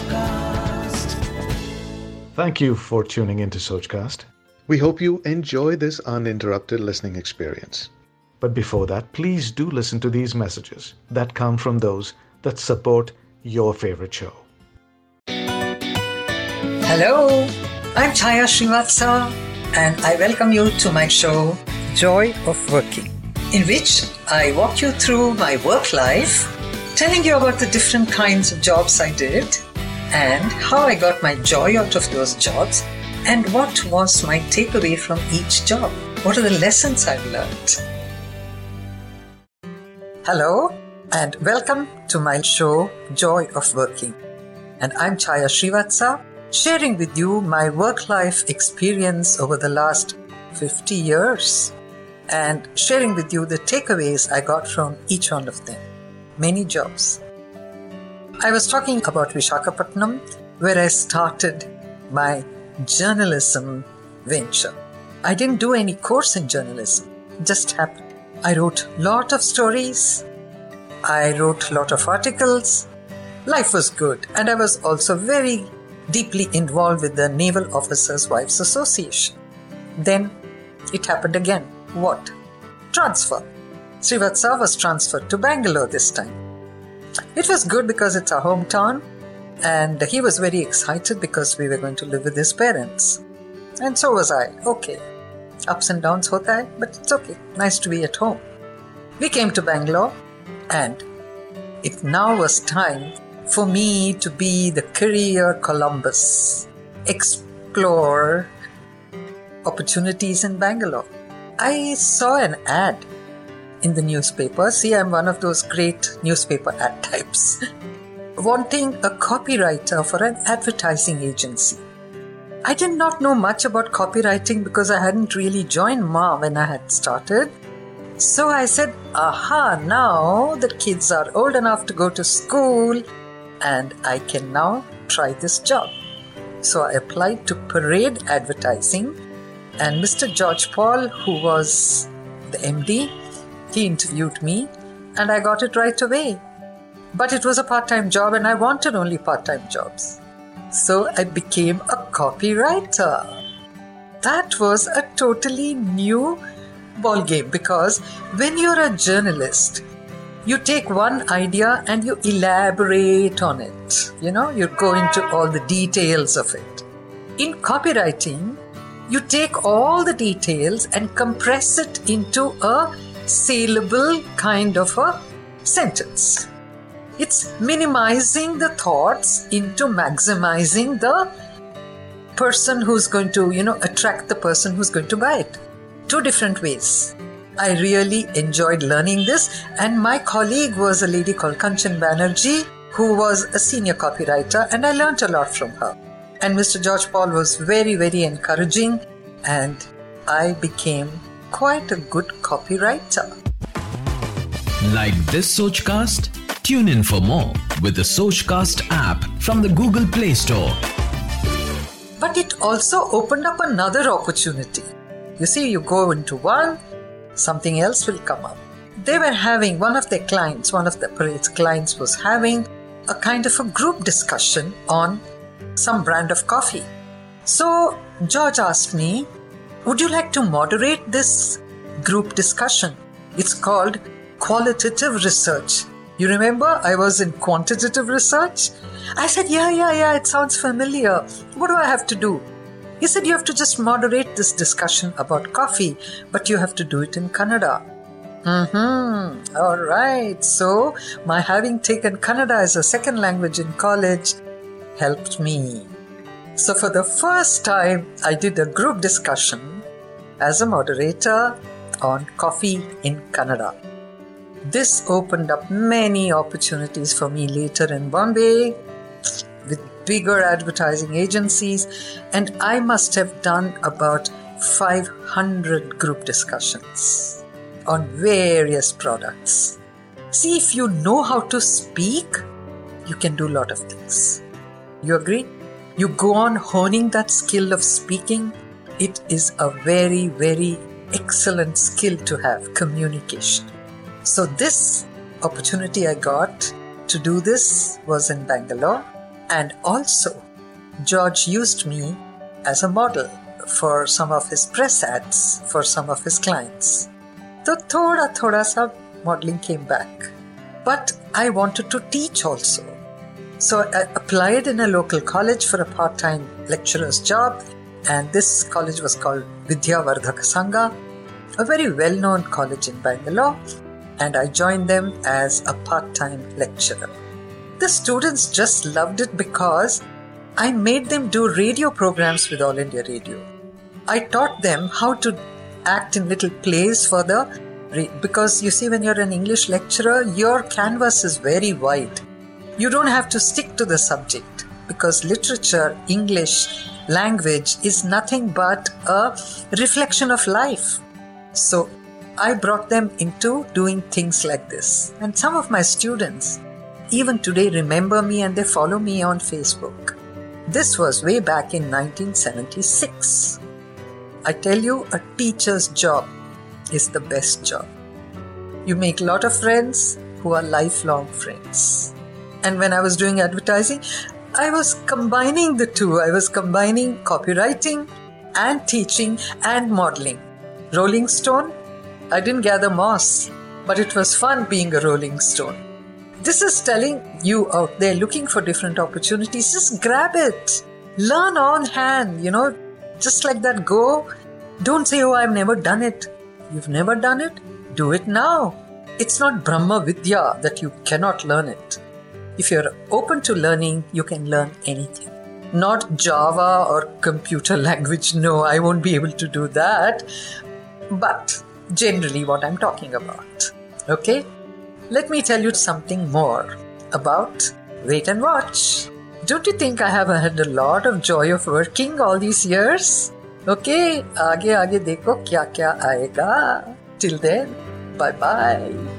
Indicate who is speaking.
Speaker 1: Sochcast.
Speaker 2: Thank you for tuning into Sochcast. We hope you enjoy this uninterrupted listening experience. But before that, please do listen to these messages that come from those that support your favorite show.
Speaker 3: Hello, I'm Chaya Srivatsa, and I welcome you to my show, Joy of Working, in which I walk you through my work life, telling you about the different kinds of jobs I did and how I got my joy out of those jobs and what was my takeaway from each job. What are the lessons I've learned? Hello, and welcome to my show, Joy of Working. And I'm Chaya Srivatsa, sharing with you my work life experience over the last 50 years and sharing with you the takeaways I got from each one of them. Many jobs. I was talking about Vishakhapatnam, where I started my journalism venture. I didn't do any course in journalism, it just happened. I wrote a lot of stories, I wrote a lot of articles. Life was good, and I was also very deeply involved with the Naval Officers' Wives Association. Then it happened again. What? Transfer. Srivatsa was transferred to Bangalore this time. It was good because it's our hometown, and he was very excited because we were going to live with his parents. And so was I. Okay. Ups and downs hai, but it's okay. Nice to be at home. We came to Bangalore, and it now was time for me to be the career Columbus, explore opportunities in Bangalore. I saw an ad in the newspaper. See, I'm one of those great newspaper ad types. Wanting a copywriter for an advertising agency. I did not know much about copywriting because I hadn't really joined Ma when I had started. So I said, aha, now the kids are old enough to go to school and I can now try this job. So I applied to Parade Advertising and Mr. George Paul, who was the MD, he interviewed me and I got it right away. But it was a part time job and I wanted only part time jobs. So I became a copywriter. That was a totally new ball game because when you're a journalist, you take one idea and you elaborate on it. You know, you go into all the details of it. In copywriting, you take all the details and compress it into a saleable kind of a sentence. It's minimizing the thoughts into maximizing the person who's going to, you know, attract the person who's going to buy it. Two different ways. I really enjoyed learning this, and my colleague was a lady called Kanchan Banerjee, who was a senior copywriter, and I learned a lot from her. And Mr. George Paul was very, very encouraging, and I became quite a good copywriter.
Speaker 1: Like this Sochcast? Tune in for more with the Sochcast app from the Google Play Store.
Speaker 3: But it also opened up another opportunity. You see, you go into one, something else will come up. They were having, one of their clients, one of the parade's clients was having a kind of a group discussion on some brand of coffee. So George asked me, Would you like to moderate this group discussion? It's called qualitative research. You remember I was in quantitative research? I said, Yeah, yeah, yeah, it sounds familiar. What do I have to do? He said, You have to just moderate this discussion about coffee, but you have to do it in Kannada. Hmm. All right. So, my having taken Kannada as a second language in college helped me. So, for the first time, I did a group discussion as a moderator on coffee in Kannada. This opened up many opportunities for me later in Bombay with bigger advertising agencies, and I must have done about 500 group discussions on various products. See, if you know how to speak, you can do a lot of things. You agree? You go on honing that skill of speaking. It is a very, very excellent skill to have communication. So, this opportunity I got to do this was in Bangalore, And also, George used me as a model for some of his press ads for some of his clients. So thoda thoda sa modeling came back. But I wanted to teach also. So I applied in a local college for a part-time lecturer's job and this college was called Vidyavardhaka Sangha, a very well-known college in Bangalore and I joined them as a part-time lecturer. The students just loved it because I made them do radio programs with All India Radio. I taught them how to act in little plays for the because you see when you're an english lecturer your canvas is very wide you don't have to stick to the subject because literature english language is nothing but a reflection of life so i brought them into doing things like this and some of my students even today remember me and they follow me on facebook this was way back in 1976 I tell you, a teacher's job is the best job. You make a lot of friends who are lifelong friends. And when I was doing advertising, I was combining the two. I was combining copywriting and teaching and modeling. Rolling Stone, I didn't gather moss, but it was fun being a Rolling Stone. This is telling you out there looking for different opportunities, just grab it. Learn on hand, you know, just like that, go. Don't say, oh, I've never done it. You've never done it? Do it now. It's not Brahma Vidya that you cannot learn it. If you're open to learning, you can learn anything. Not Java or computer language. No, I won't be able to do that. But generally, what I'm talking about. Okay? Let me tell you something more about Wait and Watch. Don't you think I have had a lot of joy of working all these years? Okay, आगे आगे देखो क्या क्या आएगा. Till then, bye bye.